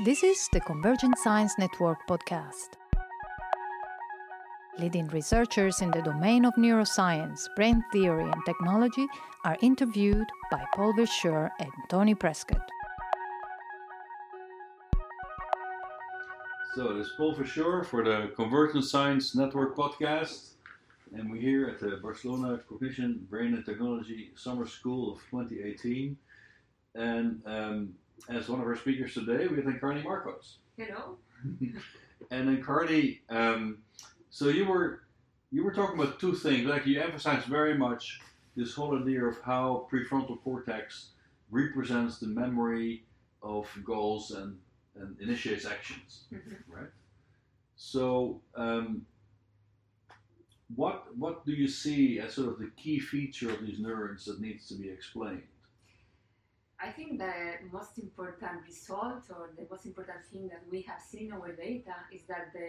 This is the Convergent Science Network podcast. Leading researchers in the domain of neuroscience, brain theory, and technology are interviewed by Paul Verschure and Tony Prescott. So, this is Paul Verschure for the Convergent Science Network podcast. And we're here at the Barcelona Cognition, Brain and Technology Summer School of 2018. And um, as one of our speakers today, we have Encarni Marcos. Hello. and Encarni, um, so you were you were talking about two things. Like you emphasized very much this whole idea of how prefrontal cortex represents the memory of goals and, and initiates actions, Mm-hmm. right? So, um, what what do you see as sort of the key feature of these neurons that needs to be explained? I think the most important result or the most important thing that we have seen in our data is that the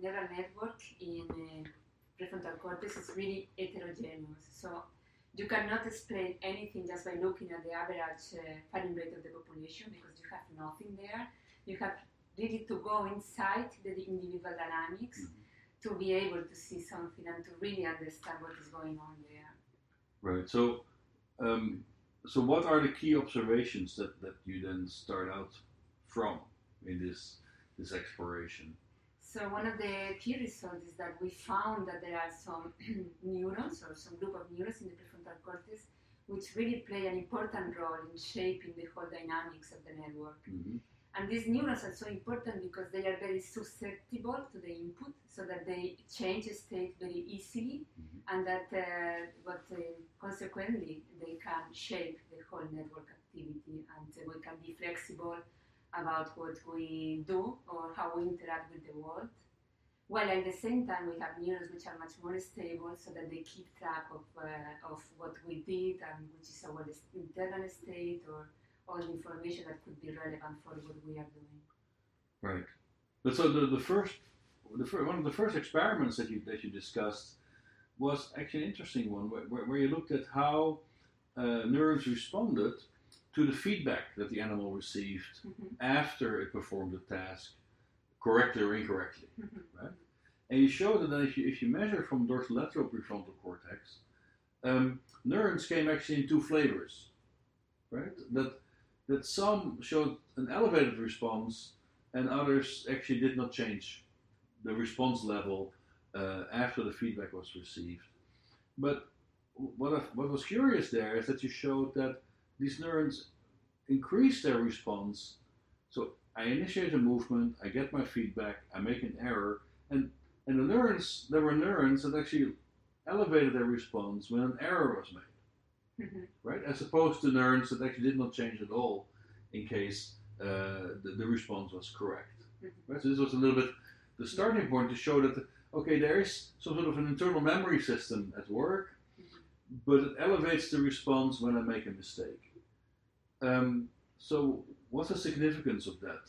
neural network in uh, prefrontal cortex is really heterogeneous. So you cannot explain anything just by looking at the average uh, firing rate of the population because you have nothing there. You have really to go inside the individual dynamics to be able to see something and to really understand what is going on there. Right. So, um, so what are the key observations that, that you then start out from in this this exploration? So one of the key results is that we found that there are some neurons or some group of neurons in the prefrontal cortex which really play an important role in shaping the whole dynamics of the network. Mm-hmm. And these neurons are so important because they are very susceptible to the input, so that they change state very easily, Mhm. and that uh, but uh, consequently they can shape the whole network activity, and uh, we can be flexible about what we do or how we interact with the world. While at the same time we have neurons which are much more stable, so that they keep track of uh, of what we did and which is our internal state or all the information that could be relevant for what we are doing. Right. But so the, the first, the fir- one of the first experiments that you that you discussed was actually an interesting one, where, where, you looked at how uh, neurons responded to the feedback that the animal received after it performed the task, correctly or incorrectly. Mhm. And you showed that if you, if you measure from dorsolateral prefrontal cortex, um, neurons came actually in two flavors, right? That that some showed an elevated response, and others actually did not change the response level uh, after the feedback was received. But what I, what was curious there is that you showed that these neurons increase their response. So I initiate a movement, I get my feedback, I make an error, and and the neurons there were neurons that actually elevated their response when an error was made Mhm. right? As opposed to neurons that actually did not change at all in case uh, the, the response was correct. Mhm. Right? So this was a little bit the starting point to show that okay, there is some sort of an internal memory system at work, but it elevates the response when I make a mistake. Um, so what's the significance of that?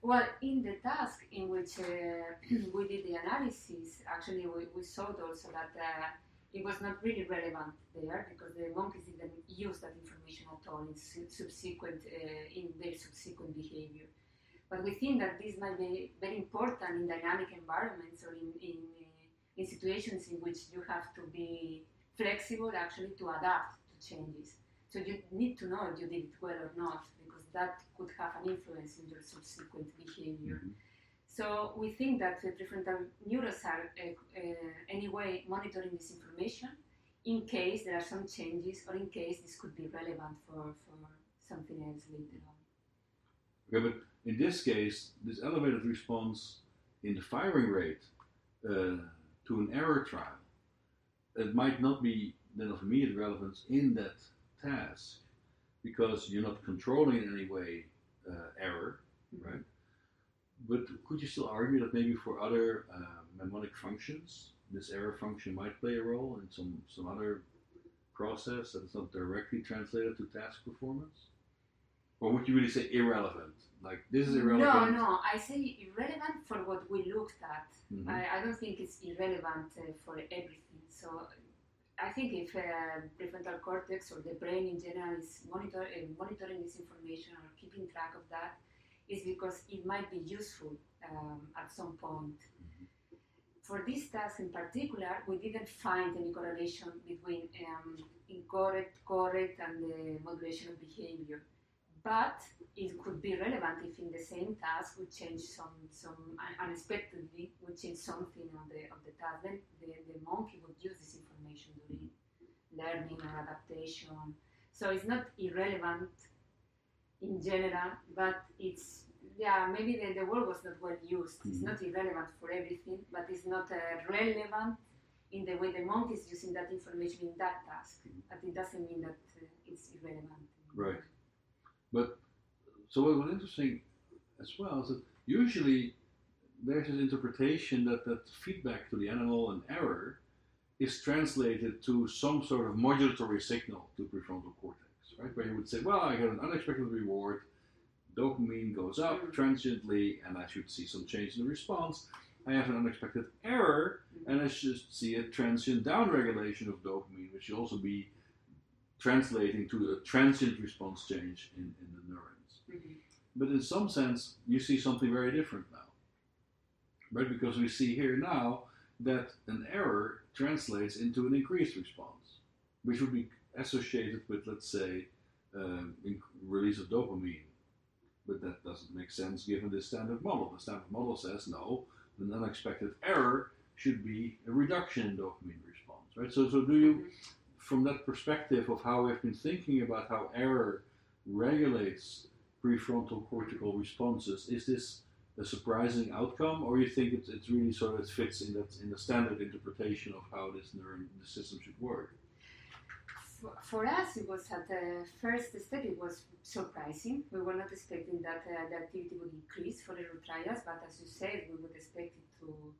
Well, in the task in which uh, we did the analysis, actually we, we saw also that uh, it was not really relevant there because the monkeys didn't use that information at all in su- subsequent uh, in their subsequent behavior. But we think that this might be very important in dynamic environments or in in, uh, in situations in which you have to be flexible actually to adapt to changes. So you need to know if you did it well or not, because that could have an influence in your subsequent behavior. Mhm. So we think that the prefrontal neurons are uh, uh, anyway monitoring this information in case there are some changes or in case this could be relevant for, for something else later on. Okay, but in this case, this elevated response in the firing rate uh, to an error trial, it might not be then of immediate relevance in that task because you're not controlling in any way uh, error, right? But could you still argue that maybe for other uh, mnemonic functions, this error function might play a role in some, some other process that is not directly translated to task performance? Or would you really say irrelevant? Like this is irrelevant. No, no, I say irrelevant for what we looked at. Mhm. I, I don't think it's irrelevant uh, for everything. So I think if uh, prefrontal cortex or the brain in general is monitor, uh, monitoring this information or keeping track of that, is because it might be useful um, at some point. For this task in particular, we didn't find any correlation between um, incorrect, correct, and the modulation of behavior. But it could be relevant if in the same task we change some, some unexpectedly, we change something on the, of the task. Then the, the monkey would use this information during learning or adaptation. So it's not irrelevant in general, but it's yeah, maybe the, the word was not well used. It's Mhm. not irrelevant for everything, but it's not uh, relevant in the way the monkey is using that information in that task. But it doesn't mean that uh, it's irrelevant. Right. But so what was interesting as well is that usually there's this interpretation that that feedback to the animal and error is translated to some sort of modulatory signal to prefrontal cortex, right? Where you would say, well, I got an unexpected reward, dopamine goes up Mm. transiently, and I should see some change in the response. I have an unexpected error, and I should see a transient downregulation of dopamine, which should also be translating to a transient response change in, in the neurons. Mhm. But in some sense, you see something very different now. Right? Because we see here now that an error translates into an increased response, which would be associated with, let's say, um, release of dopamine. But that doesn't make sense given the standard model. The standard model says no, an unexpected error should be a reduction in dopamine response. Right? So, so do you, Mhm. from that perspective of how we've been thinking about how error regulates prefrontal cortical responses, is this a surprising outcome, or you think it's, it's really sort of fits in that in the standard interpretation of how this neuron the system should work? For, us, it was at the first step, it was surprising. We were not expecting that uh, the activity would increase for the trials, but as you said, we would expect it to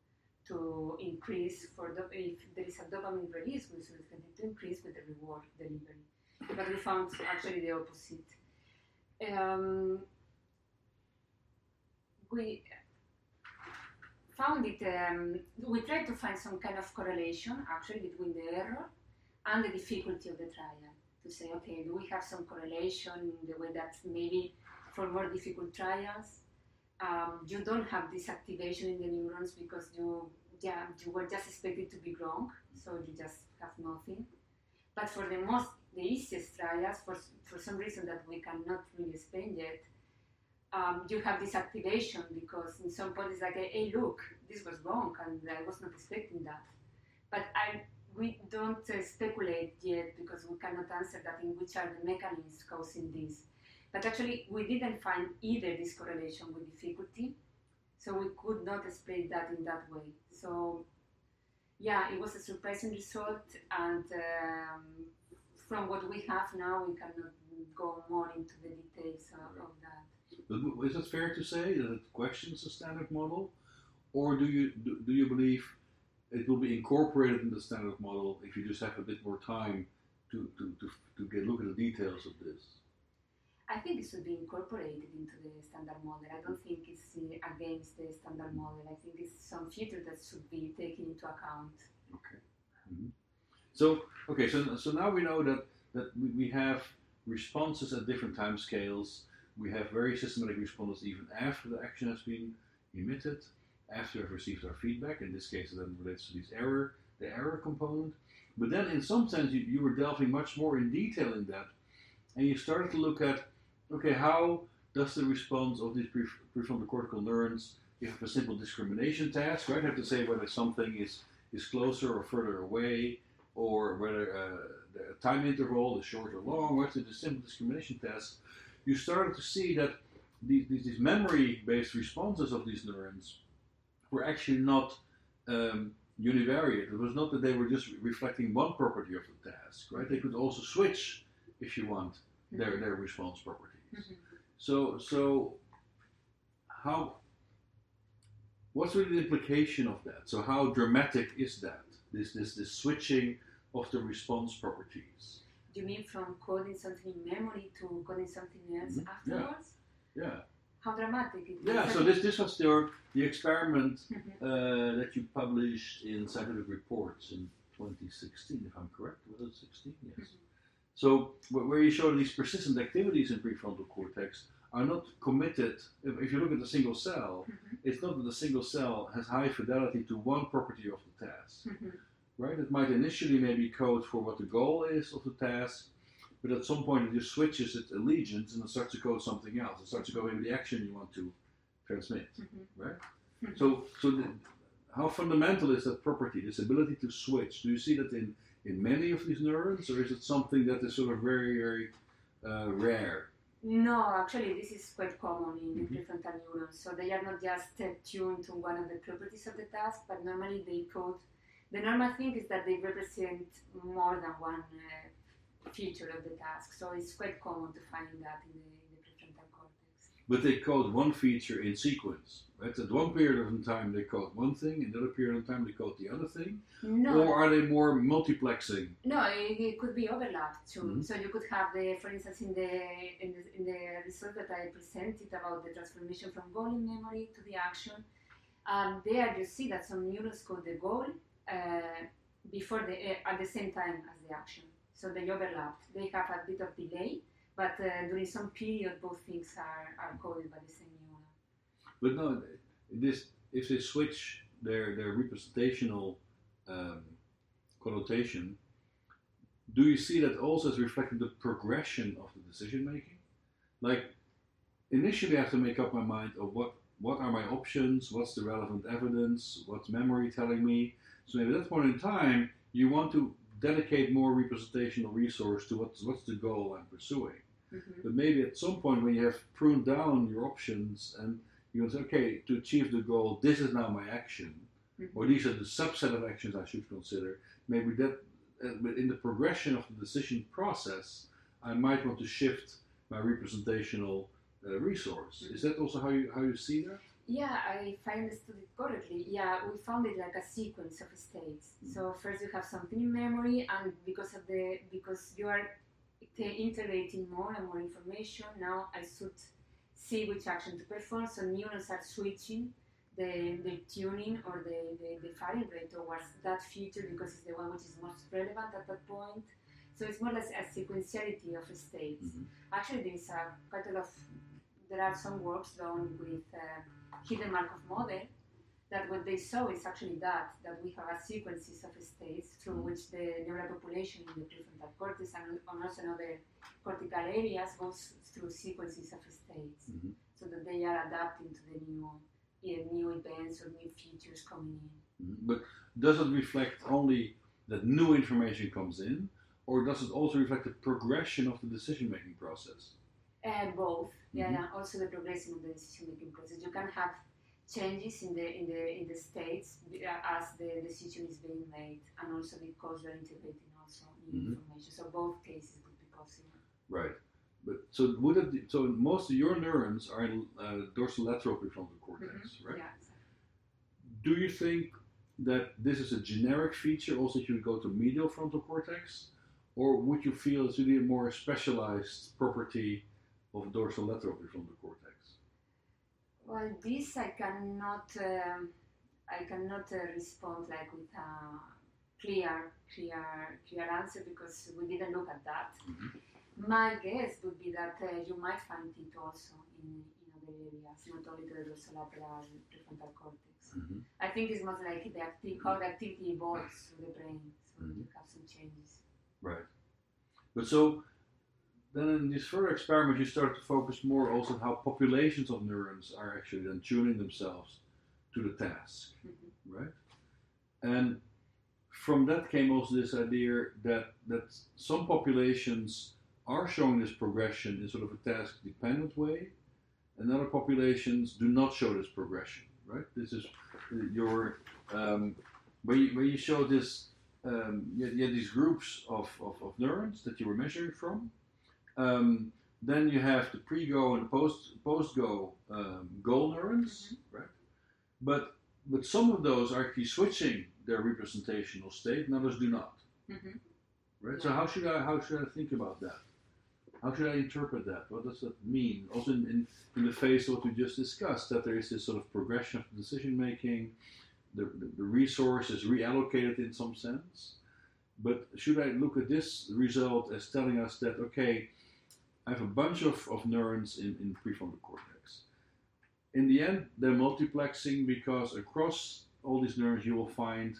to increase for dop- if there is a dopamine release, we should expect it to increase with the reward delivery. But we found actually the opposite. Um, we found it. Um, we tried to find some kind of correlation actually between the error and the difficulty of the trial to say, okay, do we have some correlation in the way that maybe for more difficult trials, um, you don't have this activation in the neurons because you, yeah, you were just expected to be wrong, so you just have nothing. But for the most, the easiest trials, for, for some reason that we cannot really explain yet, um, you have this activation because in some point it's like, hey, look, this was wrong and I was not expecting that. But I we don't uh, speculate yet because we cannot answer that in which are the mechanisms causing this. But actually, we didn't find either this correlation with difficulty, so we could not explain that in that way. So, yeah, it was a surprising result, and um, from what we have now, we cannot go more into the details of, of that. Is it fair to say that it questions the standard model, or do you do, do you believe it will be incorporated in the standard model if you just have a bit more time to to, to, to get look at the details of this? I think it should be incorporated into the standard model. I don't think it's uh, against the standard model. I think it's some feature that should be taken into account. Okay. Mhm. So okay, so so now we know that that we, we have responses at different time scales. We have very systematic responses even after the action has been emitted, after we've received our feedback. In this case, then relates to this error, the error component. But then, in some sense, you, you were delving much more in detail in that, and you started to look at, okay, how does the response of these pref- prefrontal cortical neurons, if a simple discrimination task, right, have to say whether something is is closer or further away, or whether uh, the time interval is short or long, what's the simple discrimination test, you started to see that these, these, these memory-based responses of these neurons were actually not um, univariate. It was not that they were just reflecting one property of the task, right? They could also switch, if you want, their, their response properties. Mhm. So, so how? What's really the implication of that? So, how dramatic is that? This, this, this switching of the response properties. You mean from coding something in memory to coding something else Mhm. Afterwards? Yeah, How dramatic it is. yeah. So this, this was your the experiment Mhm. uh, that you published in scientific reports in 2016, if I'm correct. Was it 16? Yes. So where you show these persistent activities in prefrontal cortex are not committed. If, if you look at the single cell, Mhm. it's not that the single cell has high fidelity to one property of the task, Mhm. Right? It might initially maybe code for what the goal is of the task, but at some point it just switches its allegiance and it starts to code something else. It starts to go maybe the action you want to transmit, Mhm. right? So, so the, how fundamental is that property, this ability to switch? Do you see that in, in many of these neurons, or is it something that is sort of very, very uh, rare? No, actually, this is quite common in Mhm. the prefrontal neurons. So they are not just tuned to one of the properties of the task, but normally they code. The normal thing is that they represent more than one uh, feature of the task. So it's quite common to find that in the, in the prefrontal cortex. But they code one feature in sequence, right? At one period of time they code one thing, in another period of time they code the other thing, No, or are they more multiplexing? No, it, it could be overlapped too. Mhm. So you could have the, for instance, in the, in the in the result that I presented about the transformation from goal in memory to the action. Um, there you see that some neurons code the goal uh, before the uh, at the same time as the action. So they overlap. They have a bit of delay, but uh, during some period both things are, are coded by the same neuron. But no, this if they switch their their representational um, connotation, do you see that also as reflecting the progression of the decision making? Like initially, I have to make up my mind of what what are my options, what's the relevant evidence, what's memory telling me. So maybe at that point in time, you want to dedicate more representational resource to what's what's the goal I'm pursuing. Mhm. But maybe at some point when you have pruned down your options and you can say, okay, to achieve the goal, this is now my action, Mhm. or these are the subset of actions I should consider. Maybe that, uh, but in the progression of the decision process, I might want to shift my representational uh, resource. Is that also how you how you see that? Yeah, I, if I understood it correctly, yeah, we found it like a sequence of states. Mhm. So first you have something in memory, and because of the because you are te- integrating more and more information, now I should see which action to perform. So neurons are switching the, the tuning or the, the, the firing rate towards that feature because it's the one which is most relevant at that point. So it's more or less a sequentiality of states. Mhm. Actually, there is a quite a lot of there are some works done with uh, hidden Markov model that what they saw is actually that that we have a sequences of states through which the neural population in the prefrontal cortex and also in other cortical areas goes through sequences of states Mhm. so that they are adapting to the new uh, new events or new features coming in. Mhm. But does it reflect only that new information comes in, or does it also reflect the progression of the decision making process? And both, yeah, Mhm. yeah, also the progression of the decision-making process. You can have changes in the in the in the states uh, as the decision is being made, and also because you're integrating also new Mhm. information. So both cases would be possible. Right. But so would it? So most of your neurons are in uh, dorsolateral prefrontal cortex, right? Yeah. exactly. Do you think that this is a generic feature also if you go to medial frontal cortex, or would you feel it's really a more specialized property of dorsolateral prefrontal cortex? Well, this I cannot um, I cannot uh, respond like with a clear clear clear answer because we didn't look at that. Mhm. My guess would be that uh, you might find it also in, in other areas, not only the dorsolateral prefrontal cortex. Mhm. I think it's most likely the acti- how the activity evolves through the brain, so Mhm. you have some changes. Right. But so then in these further experiments, you start to focus more also on how populations of neurons are actually then tuning themselves to the task, Mhm. right? And from that came also this idea that that some populations are showing this progression in sort of a task-dependent way, and other populations do not show this progression, right? This is your um, where you, where you show this um, you, had, you had these groups of, of, of neurons that you were measuring from. Um, then you have the pre-go and the post post-go um, goal neurons, right? But but some of those are actually switching their representational state, and others do not, Mhm. right? So how should I how should I think about that? How should I interpret that? What does that mean? Also in, in, in the face of what we just discussed, that there is this sort of progression of decision making, the, the, the resource is reallocated in some sense. But should I look at this result as telling us that, okay, I have a bunch of, of neurons in, in prefrontal cortex. In the end, they're multiplexing because across all these neurons you will find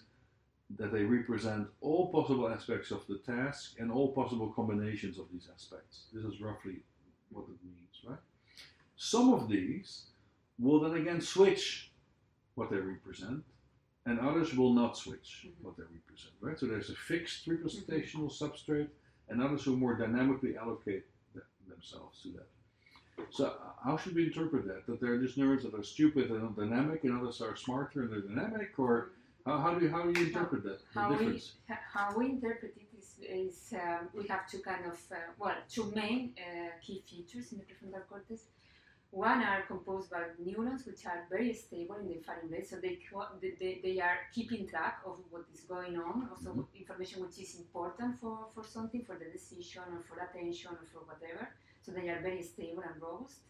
that they represent all possible aspects of the task and all possible combinations of these aspects. This is roughly what it means, right? Some of these will then again switch what they represent, and others will not switch Mhm. what they represent, right? So there's a fixed representational substrate, and others who more dynamically allocate themselves to that. So uh, how should we interpret that? That there are just neurons that are stupid and dynamic, and others are smarter and they're dynamic, or how, how do you, how do you interpret that? How we how we interpret it is, is um, we have two kind of uh, well two main uh, key features in the prefrontal cortex. One are composed by neurons which are very stable in the rate, so they, they, they, are keeping track of what is going on, also Mhm. information which is important for, for something, for the decision or for attention or for whatever. So they are very stable and robust.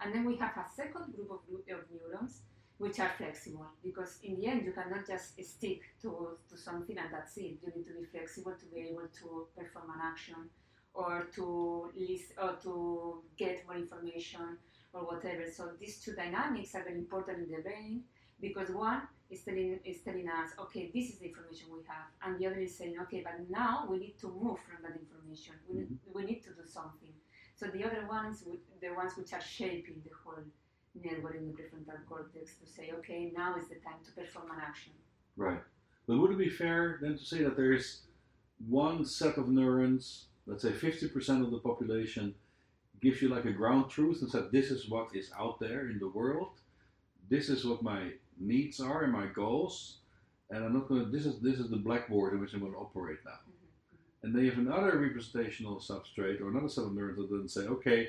And then we have a second group of, of neurons which are flexible because in the end you cannot just stick to, to something and that's it. You need to be flexible to be able to perform an action or to list or to get more information or whatever. So these two dynamics are very important in the brain because one is telling is telling us, okay, this is the information we have, and the other is saying, okay, but now we need to move from that information. We need, mm-hmm. we need to do something. So the other ones, the ones which are shaping the whole network in the prefrontal cortex, to say, okay, now is the time to perform an action. Right. But would it be fair then to say that there is one set of neurons, let's say 50% of the population, gives you like a ground truth and said, this is what is out there in the world, this is what my needs are and my goals, and I'm not going to, this is, this is the blackboard in which I'm going to operate now. And then you have another representational substrate or another set of neurons that then say, okay,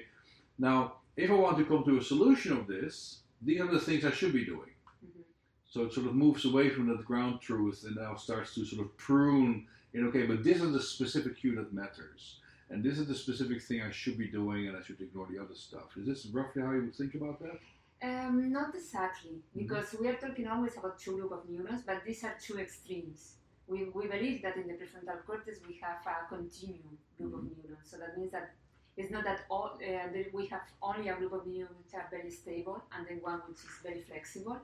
now if I want to come to a solution of this, these are the things I should be doing. Mhm. So it sort of moves away from that ground truth and now starts to sort of prune in, okay, but this is the specific cue that matters. And this is the specific thing I should be doing and I should ignore the other stuff. Is this roughly how you would think about that? Um, not exactly, because we are talking always about two group of neurons, but these are two extremes. We, we believe that in the prefrontal cortex we have a continuum group of neurons. So that means that it's not that all uh, that we have only a group of neurons which are very stable and then one which is very flexible,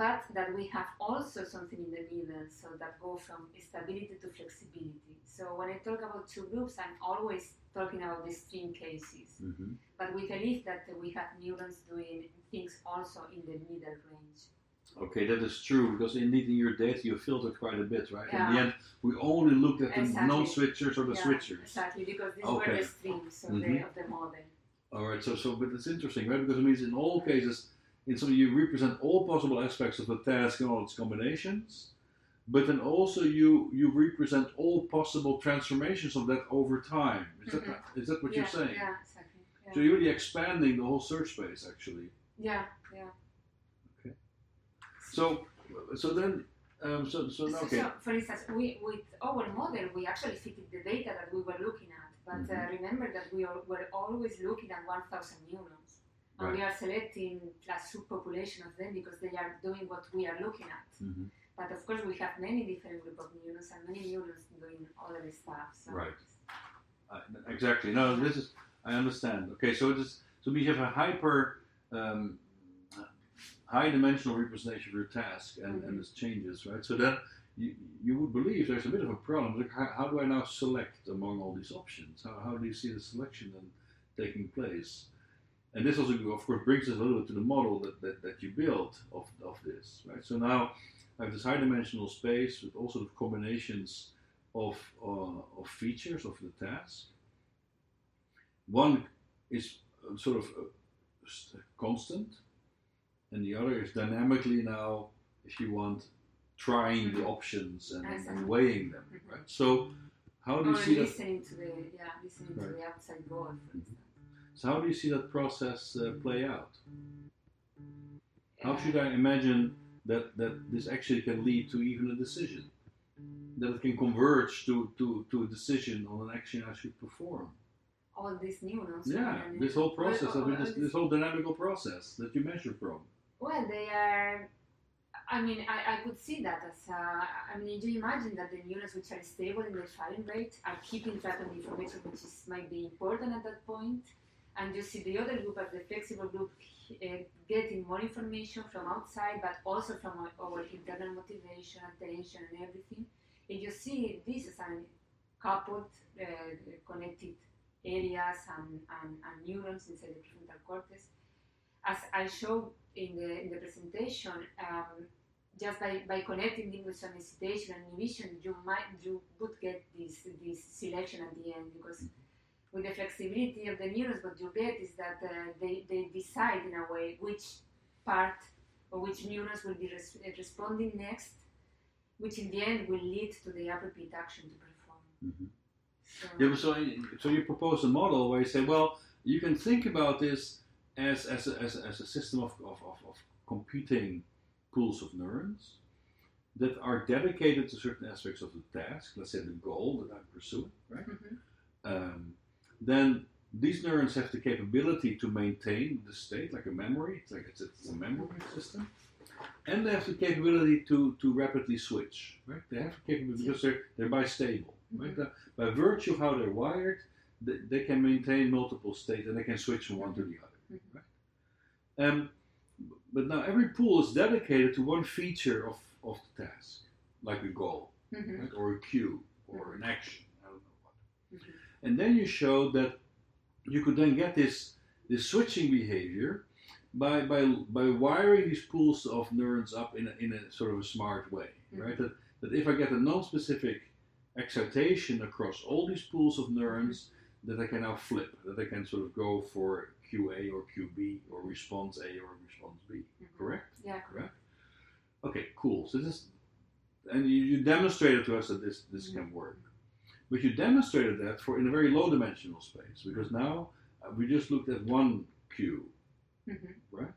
but that we have also something in the middle, so that go from stability to flexibility. So when I talk about two groups, I'm always talking about the extreme cases. Mm-hmm. But we believe that we have neurons doing things also in the middle range. Okay, that is true because indeed in your data you filtered quite a bit, right? In the end, we only looked at the Exactly. non-switchers or the Yeah, switchers. Exactly, because these were the extremes of, Mhm. the, of the model. All right, so so but it's interesting, right? Because it means in all cases, in some you represent all possible aspects of the task and all its combinations, but then also you you represent all possible transformations of that over time. Is that Mhm. is that what yeah, you're saying? Yeah, exactly. Yeah, So you're really expanding the whole search space, actually. yeah. yeah. Okay. So so then um, so so So, okay. so, for instance, we, with our model, we actually fitted the data that we were looking at. But uh, Mhm. remember that we are, were always looking at 1,000 neurons. And we are selecting a subpopulation of them because they are doing what we are looking at. Mhm. But of course, we have many different group of neurons and many neurons doing all of this stuff. So Right. Uh, exactly. No, this is I understand. Okay, so it is so we have a hyper um, high dimensional representation of your task and, and Mhm. its changes, right? So then you, you would believe there's a bit of a problem. Like how, how do I now select among all these options? How, how do you see the selection then taking place? And this also, of course, brings us a little bit to the model that, that, that you built of, of this, right? So now I have this high dimensional space with all sort of combinations of, uh, of features of the task. One is uh, sort of uh, constant, and the other is dynamically now, if you want, trying the options and, and weighing them, Mhm. right? So, how do you or see that? listening to the yeah, listening Right. to the outside world, for Mhm. instance. So, how do you see that process uh, play out? How should I imagine that, that this actually can lead to even a decision? That it can converge to, to, to a decision on an action I should perform? all these neurons. Yeah, this whole process, all- of it, all this, this- this whole dynamical process that you measure from. Well, they are. I mean, I, I could see that as, uh, I mean, do you imagine that the neurons which are stable in their firing rate are keeping track of the information which is, might be important at that point, and you see the other group as the flexible group uh, getting more information from outside, but also from our, our internal motivation, attention, and everything. And you see this as a coupled, uh, connected areas and, and, and neurons inside the prefrontal cortex. As I showed in the, in the presentation, um, just by, by connecting them with some excitation and inhibition, you might you would get this this selection at the end because with the flexibility of the neurons, what you get is that uh, they, they decide in a way which part or which neurons will be res- responding next, which in the end will lead to the appropriate action to perform. Mhm. So, Yeah, so, so you propose a model where you say, well, you can think about this as, as, a, as, a, as a system of, of, of, of competing pools of neurons that are dedicated to certain aspects of the task, let's say the goal that I'm pursuing, right? Mhm. Um, then these neurons have the capability to maintain the state, like a memory, it's like it's, it's a memory system. And they have the capability to, to rapidly switch, right? They have the capability because they're, they're bistable, right? Mhm. By virtue of how they're wired, they, they can maintain multiple states and they can switch from one to the other, Mhm. right? Um, but now every pool is dedicated to one feature of, of the task, like a goal, Mhm. right? or a cue, or an action, I don't know what. Mhm. And then you showed that you could then get this, this switching behavior by, by, by wiring these pools of neurons up in a, in a sort of a smart way, mm-hmm. right? That, that if I get a non-specific excitation across all these pools of neurons, mm-hmm. that I can now flip, that I can sort of go for QA or QB or response A or response B, Mhm. correct? Yeah, Correct? Okay, cool. So this, and you, you demonstrated to us that this, this mm-hmm. can work. But you demonstrated that for in a very low dimensional space because now uh, we just looked at one cue, Mhm. right?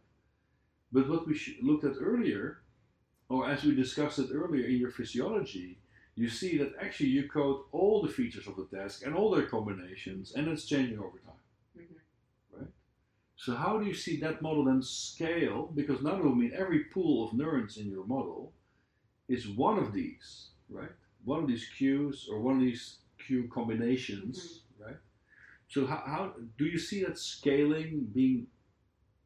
But what we sh- looked at earlier, or as we discussed it earlier in your physiology, you see that actually you code all the features of the task and all their combinations, and it's changing over time. Mhm. So how do you see that model then scale? Because now would mean every pool of neurons in your model is one of these, right? One of these cues or one of these cue combinations, right? So how, how do you see that scaling being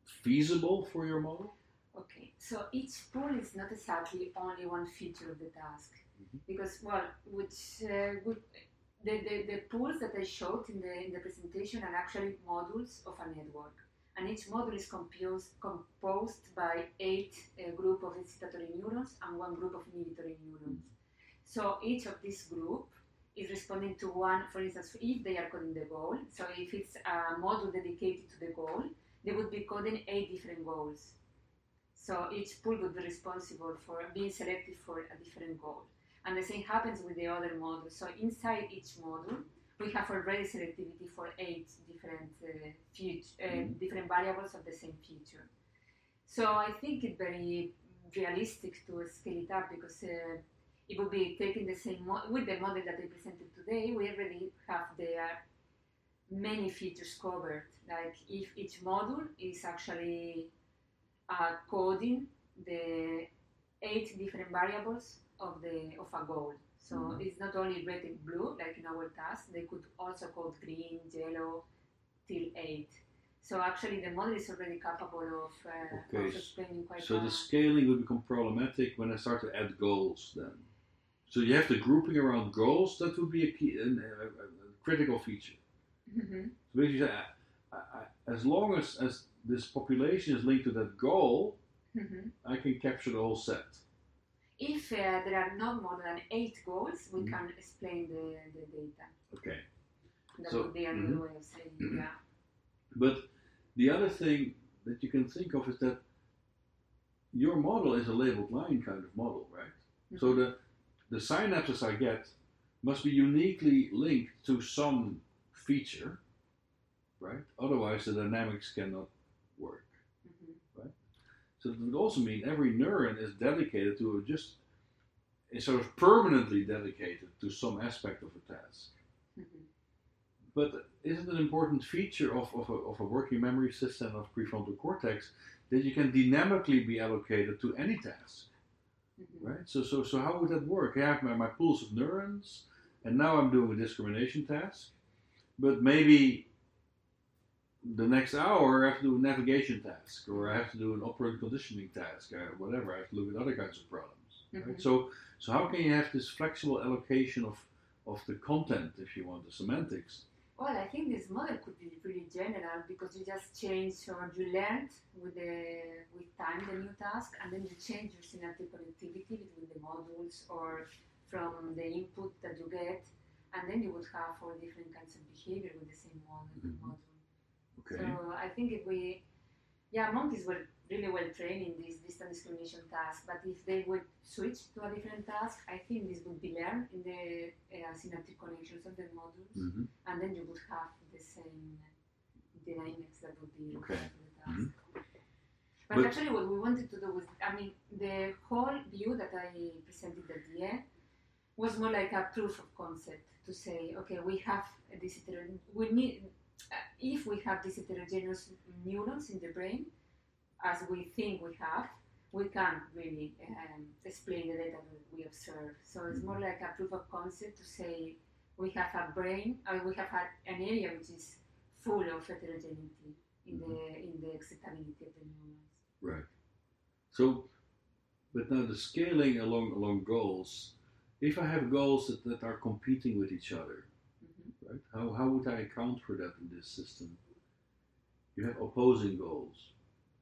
feasible for your model? Okay, so each pool is not exactly only one feature of the task, Mhm. because well, which uh, would, the, the the pools that I showed in the in the presentation are actually modules of a network, and each module is composed composed by eight uh, group of excitatory neurons and one group of inhibitory neurons. So each of this group is responding to one, for instance, if they are coding the goal. So if it's a module dedicated to the goal, they would be coding eight different goals. So each pool would be responsible for being selected for a different goal. And the same happens with the other modules. So inside each module, we have already selectivity for eight different uh, fut- uh, Mhm. different variables of the same feature. So I think it's very realistic to scale it up because uh, it would be taking the same mo- with the model that I presented today. We already have there many features covered. Like if each module is actually uh, coding the eight different variables of the of a goal. So Mhm. it's not only red and blue like in our task. They could also code green, yellow, till eight. So actually, the model is already capable of, uh, Okay, of explaining quite. So the scaling would become problematic when I start to add goals then. So you have the grouping around goals, that would be a, key, a, a, a critical feature. Mhm. So basically, I, I, as long as, as this population is linked to that goal, Mhm. I can capture the whole set. If uh, there are not more than eight goals, we Mhm. can explain the, the data. Okay. That So- would be another mhm. way of saying. Yeah. But the other thing that you can think of is that your model is a labeled line kind of model, right? So Mm-hmm. the the synapses I get must be uniquely linked to some feature, right? Otherwise, the dynamics cannot work. Mhm. So it would also mean every neuron is dedicated to just is sort of permanently dedicated to some aspect of a task. Mhm. But isn't an important feature of, of, a, of a working memory system of prefrontal cortex that you can dynamically be allocated to any task? Mhm. right? So, so, so how would that work? I have my, my pools of neurons, and now I'm doing a discrimination task, but maybe the next hour I have to do a navigation task, or I have to do an operant conditioning task, uh, whatever. I have to look at other kinds of problems. Right? Mhm. So, so how can you have this flexible allocation of of the content, if you want, the semantics? Well, I think this model could be pretty general because you just change or you learned with the with time the new task, and then you change your synaptic connectivity between the modules or from the input that you get, and then you would have all different kinds of behavior with the same model. Mhm. module. Okay. So I think if we, yeah, monkeys were really well trained in this distance discrimination task, but if they would switch to a different task, I think this would be learned in the uh, synaptic connections of the modules, hmm and then you would have the same dynamics that would be Okay. the task. Mhm. But, But- actually, what we wanted to do was, I mean, the whole view that I presented at the end was more like a proof of concept to say, okay, we have this hetero- we need, uh, if we have these heterogeneous neurons in the brain, as we think we have, we can't really um, explain the data that we observe. So it's more like a proof of concept to say we have a brain, or we have had an area which is full of heterogeneity in the in the excitability of the neurons. Right. So, but now the scaling along along goals. If I have goals that, that are competing with each other, Mhm. right? How, how would I account for that in this system? You have opposing goals,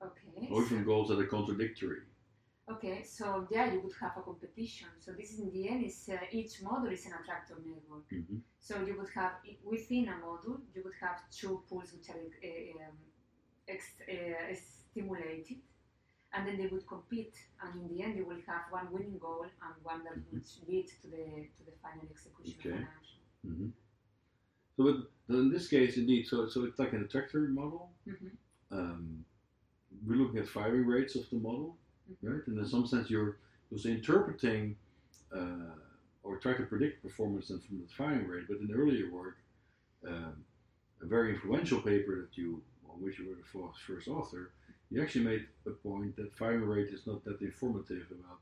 Okay. or even goals that are contradictory. Okay, so there you would have a competition. So this in the end is uh, each module is an attractor network. hmm So you would have within a module you would have two pools which are uh, um, ex- uh, stimulated, and then they would compete. And in the end you will have one winning goal and one that Mhm. would lead to the to the final execution Okay. of an action. hmm So, in this case, indeed, so so it's like an attractor model. Mhm. Um, we're looking at firing rates of the model, Mhm. right? And in some sense, you're you're interpreting uh, or try to predict performance then from the firing rate. But in earlier work, um, a very influential paper that you on which you were the first author, you actually made a point that firing rate is not that informative about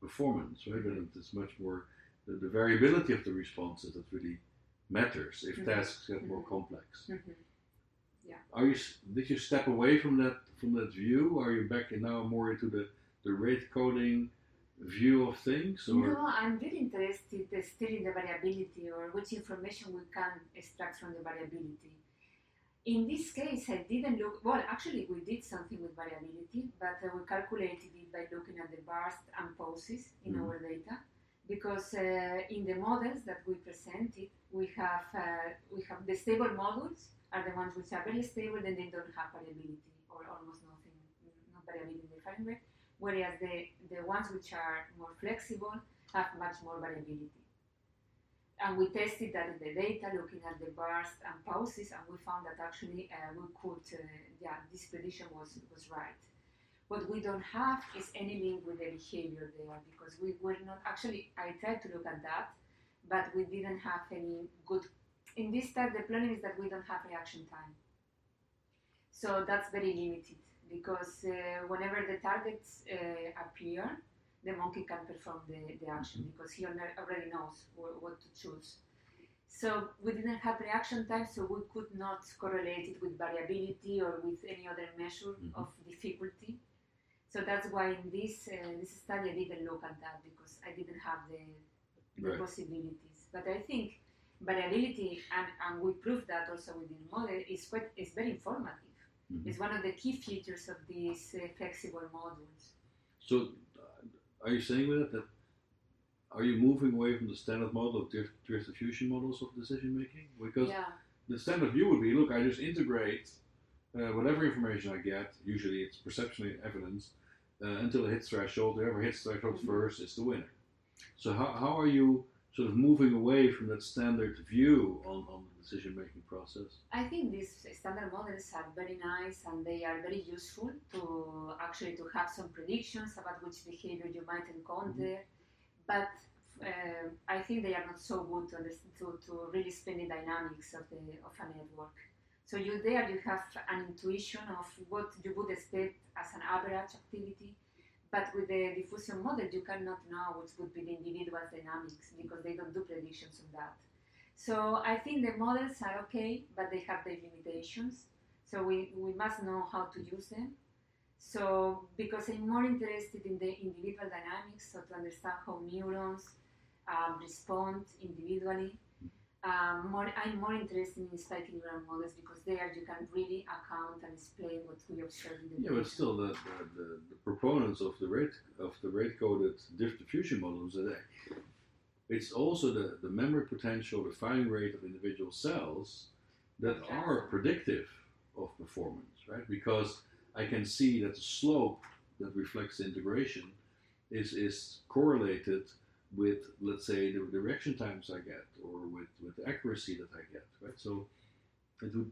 performance, right? But it's much more the, the variability of the responses that really matters if Mhm. tasks get more Mhm. complex. Mhm. Are you did you step away from that from that view? Are you back in now more into the the rate coding view of things? Or No, I'm really interested still in the variability or which information we can extract from the variability. In this case, I didn't look, well, actually, we did something with variability, but uh, we calculated it by looking at the burst and pauses in Mhm. our data. Because uh, in the models that we presented, we have uh, we have the stable models are the ones which are very stable, then they don't have variability or almost nothing, no variability in the rate whereas the, the ones which are more flexible have much more variability. And we tested that in the data, looking at the burst and pauses, and we found that actually uh, we could, uh, yeah, this prediction was, was right. What we don't have is any link with the behavior there because we were not, actually, I tried to look at that, but we didn't have any good, in this type, the problem is that we don't have reaction time. So that's very limited because uh, whenever the targets uh, appear, the monkey can perform the, the action because he already knows wh- what to choose. So we didn't have reaction time, so we could not correlate it with variability or with any other measure Mhm. of difficulty. So that's why in this uh, this study I didn't look at that because I didn't have the, the Right. possibilities. But I think variability, and, and we proved that also within the model, is quite is very informative. Mhm. It's one of the key features of these uh, flexible modules. So, uh, are you saying with it that are you moving away from the standard model of drift, drift diffusion models of decision making? Because yeah, the standard view would be, look, I just integrate uh, whatever information I get. Usually, it's perception evidence uh, until it hits threshold. Whoever hits threshold Mhm. first is the winner. So, how, how are you sort of moving away from that standard view on, on the decision making process? I think these standard models are very nice and they are very useful to actually to have some predictions about which behavior you might encounter. But uh, I think they are not so good to, to, to really explain the dynamics of the of a network. So you there you have an intuition of what you would expect as an average activity, but with the diffusion model, you cannot know what would be the individual dynamics because they don't do predictions on that. So I think the models are okay, but they have their limitations. So we, we must know how to use them. So because I'm more interested in the individual dynamics, so to understand how neurons um, respond individually. Um, more, I'm more interested in neural models because there you can really account and explain what we observe in the Yeah, but still, the, the, the, proponents of the rate of the rate coded diffusion models it's also the, the membrane potential, the firing rate of individual cells that Okay. are predictive of performance, right? Because I can see that the slope that reflects the integration is is correlated with, let's say, the reaction times I get, or with, with the accuracy that I get, right? So, it would,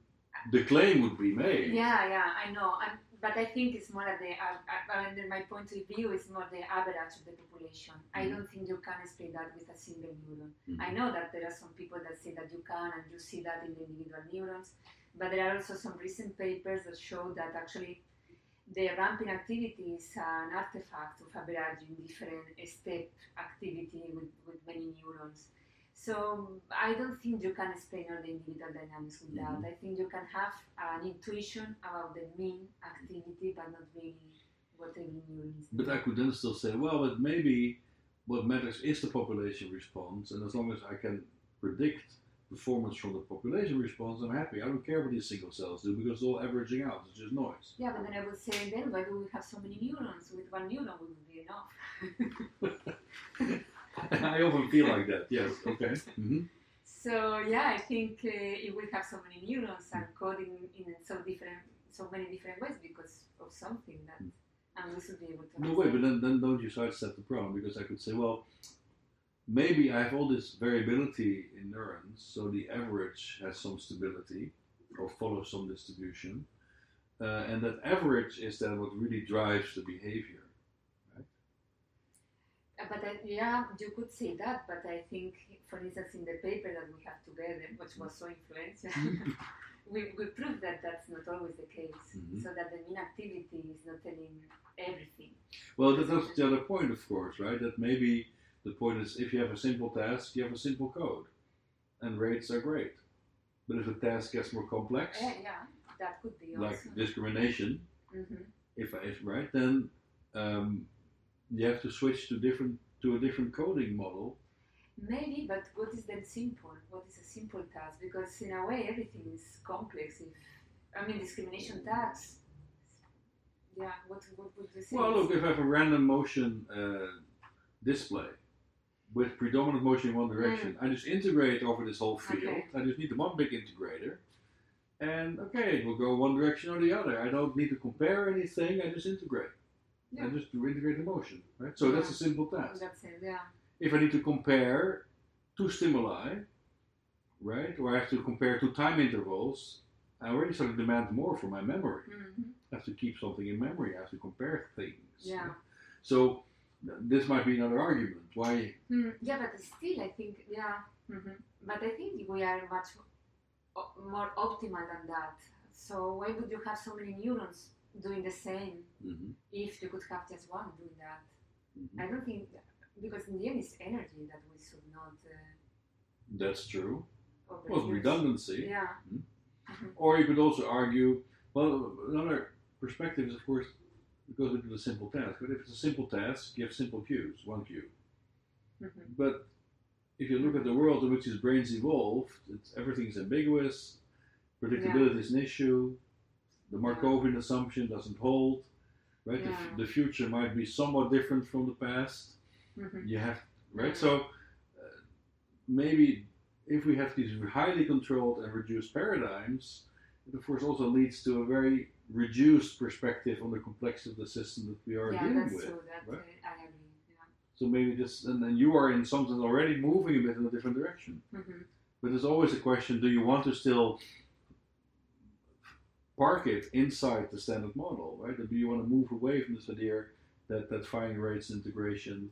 the claim would be made. Yeah, yeah, I know. i but I think it's more at the, uh, uh, under my point of view, it's more the average of the population. I Mhm. don't think you can explain that with a single neuron. Mhm. I know that there are some people that say that you can, and you see that in the individual neurons, but there are also some recent papers that show that actually the ramping activity is an artifact of averaging different step activity with, with many neurons. So I don't think you can explain all the individual dynamics with that. Mm-hmm. I think you can have an intuition about the mean activity, but not really what neuron is. But I could then still say, well, but maybe what matters is the population response, and as long as I can predict performance from the population response, I'm happy. I don't care what these single cells do because they're all averaging out. It's just noise. Yeah, but then I would say, then why do we have so many neurons? With one neuron wouldn't be enough. I often feel like that. Yes. Okay. hmm So yeah, I think uh, if we have so many neurons and coding in so different, so many different ways because of something that, and we should be able to. No way, but then, then don't you sidestep the problem because I could say, well, maybe I have all this variability in neurons, so the average has some stability or follows some distribution, uh, and that average is then what really drives the behavior. Uh, But I, yeah, you could say that, but I think, for instance, in the paper that we have together, which was so influential, we, we proved that that's not always the case. Mhm. So that the mean activity is not telling everything. Well, that, that's the other point, of course, right? That maybe the point is if you have a simple task, you have a simple code, and rates are great. But if the task gets more complex, Yeah, yeah, that could be like also. discrimination, hmm if, if right, then um, you have to switch to different to a different coding model. Maybe, but what is then simple? What is a simple task? Because in a way, everything is complex. If I mean, discrimination tasks. Yeah, what, what would you say? Well, look, if I have a random motion uh, display with predominant motion in one direction, I just integrate over this whole field. Okay. I just need the one big integrator. And okay, it will go one direction or the other. I don't need to compare anything, I just integrate. Yeah. I just do integrate the motion. Right? So that's a simple task. That's it. Yeah. if I need to compare two stimuli, right, or I have to compare two time intervals, I already start to demand more from my memory. hmm I have to keep something in memory. I have to compare things. Yeah. So th- this might be another argument. Why? Hmm, yeah, but still, I think, yeah. hmm But I think we are much o- more optimal than that. So why would you have so many neurons doing the same Mhm, if you could have just one doing that? mhm. I don't think because in the end it's energy that we should not uh, That's true. Well, redundancy. Yeah. Or you could also argue, well, another perspective is, of course, it goes into the simple task. But if it's a simple task, you have simple cues, one cue. hmm But if you look at the world in which these brains evolved, it's, everything's ambiguous, predictability is an issue, the Markovian assumption doesn't hold, right? The, f- the future might be somewhat different from the past. hmm You have, right? So uh, maybe if we have these highly controlled and reduced paradigms, it of course also leads to a very reduced perspective on the complexity of the system that we are Yeah, dealing with. true. That right? uh, I agree. Yeah. So maybe this, and then you are in some sense already moving a bit in a different direction. hmm But there's always a question: Do you want to still park it inside the standard model, right? Or do you want to move away from this idea that that firing rates integration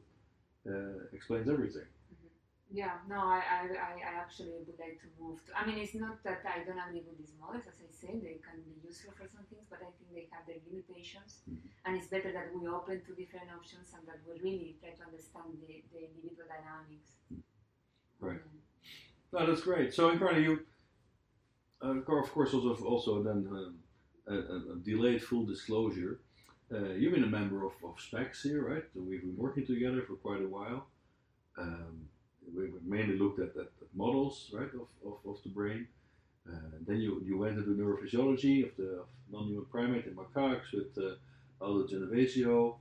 uh, explains everything? Yeah, no, I, I, I actually would like to move to. I mean, it's not that I don't agree with these models, as I say, they can be useful for some things, but I think they have their limitations. Mhm. And it's better that we open to different options and that we really try to understand the, the individual dynamics. Right. No, that's great. So, Encarna, you, uh, of course, also also then um, a, a, delayed full disclosure. Uh, you've been a member of, of SPECS here, right? We've been working together for quite a while. Um, we mainly looked at, at, at models, right, of, of, of the brain. Uh, then you, you went into neurophysiology of the of non-human primate in macaques with uh, Aldo Genovesio.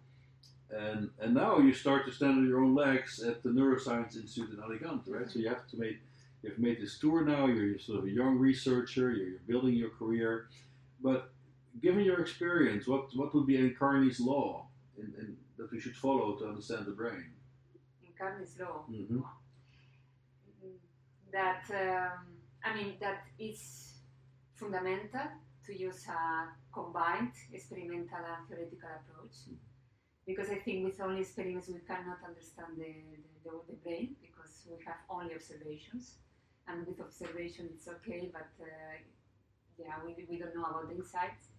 And, and now you start to stand on your own legs at the Neuroscience Institute in Alicante, right? So you have to make, you've made this tour now, you're, you're sort of a young researcher, you're, you're, building your career. But given your experience, what, what would be Carney's law in, in, that we should follow to understand the brain? Carney's law? Mm-hmm. That, um, I mean, that is fundamental to use a combined experimental and theoretical approach. Because I think with only experiments we cannot understand the, the, the, brain because we have only observations. And with observation it's okay, but uh, yeah, we, we don't know about the insights.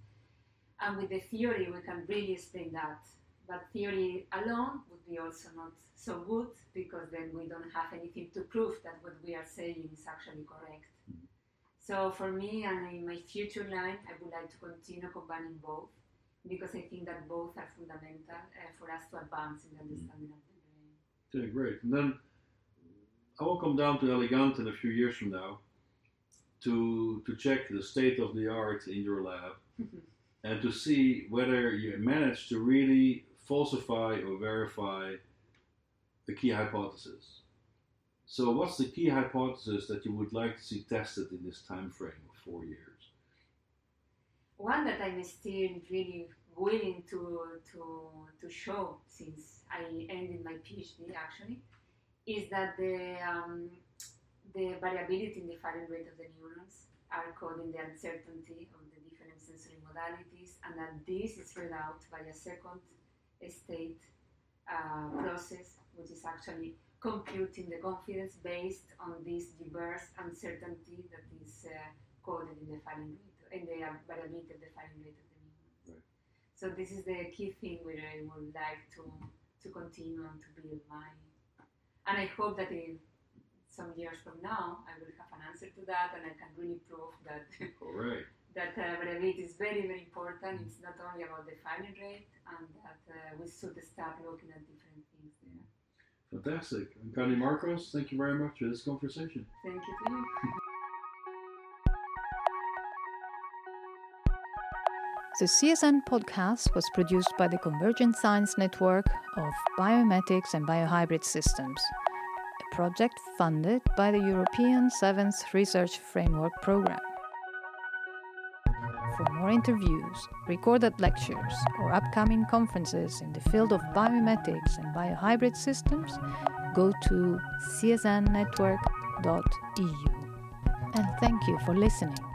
And with the theory we can really explain that. But theory alone would be also not so good because then we don't have anything to prove that what we are saying is actually correct. So for me and in my future line, I would like to continue combining both because I think that both are fundamental uh, for us to advance in the understanding of the brain. Okay, great. And then I will come down to Alicante in a few years from now to to check the state of the art in your lab and to see whether you manage to really falsify or verify the key hypothesis. So, what's the key hypothesis that you would like to see tested in this time frame of four years? One that I'm still really willing to to to show since I ended my PhD actually is that the um, the variability in the firing rate of the neurons are causing the uncertainty of the different sensory modalities, and that this is read out by a second state uh, process, which is actually computing the confidence based on this diverse uncertainty that is uh, coded in the firing rate, in the variability of the firing rate of the neurons. Right. So this is the key thing where I would like to to continue and to build my. And I hope that in some years from now, I will have an answer to that, and I can really prove that. All right. That uh, variability is very, very important. It's not only about the firing rate, and that uh, we should start looking at different things there. Fantastic. And Connie Marcos, thank you very much for this conversation. Thank you to you. The CSN podcast was produced by the Convergent Science Network of Biomimetics and Biohybrid Systems, a project funded by the European Seventh Research Framework Programme. For more interviews, recorded lectures, or upcoming conferences in the field of biomimetics and biohybrid systems, go to csnnetwork.eu. And thank you for listening.